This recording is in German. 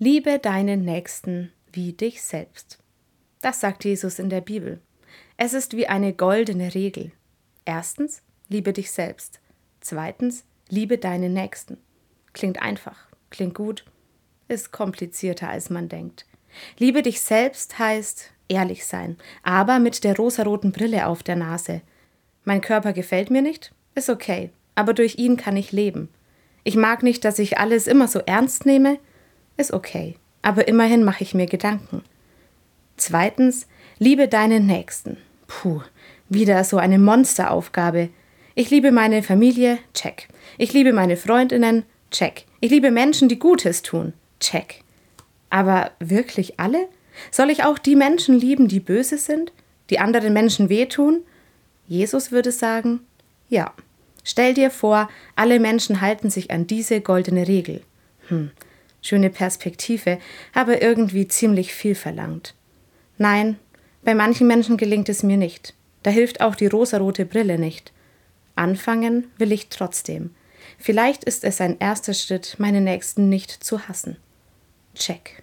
Liebe deinen Nächsten wie dich selbst. Das sagt Jesus in der Bibel. Es ist wie eine goldene Regel. Erstens, liebe dich selbst. Zweitens, liebe deinen Nächsten. Klingt einfach, klingt gut, ist komplizierter als man denkt. Liebe dich selbst heißt ehrlich sein, aber mit der rosaroten Brille auf der Nase. Mein Körper gefällt mir nicht, ist okay, aber durch ihn kann ich leben. Ich mag nicht, dass ich alles immer so ernst nehme, ist okay, aber immerhin mache ich mir Gedanken. Zweitens, liebe deinen Nächsten. Puh, wieder so eine Monsteraufgabe. Ich liebe meine Familie, check. Ich liebe meine Freundinnen, check. Ich liebe Menschen, die Gutes tun, check. Aber wirklich alle? Soll ich auch die Menschen lieben, die böse sind, die anderen Menschen wehtun? Jesus würde sagen, ja. Stell dir vor, alle Menschen halten sich an diese goldene Regel. Hm, schöne Perspektive, aber irgendwie ziemlich viel verlangt. Nein, bei manchen Menschen gelingt es mir nicht. Da hilft auch die rosarote Brille nicht. Anfangen will ich trotzdem. Vielleicht ist es ein erster Schritt, meine Nächsten nicht zu hassen. Check.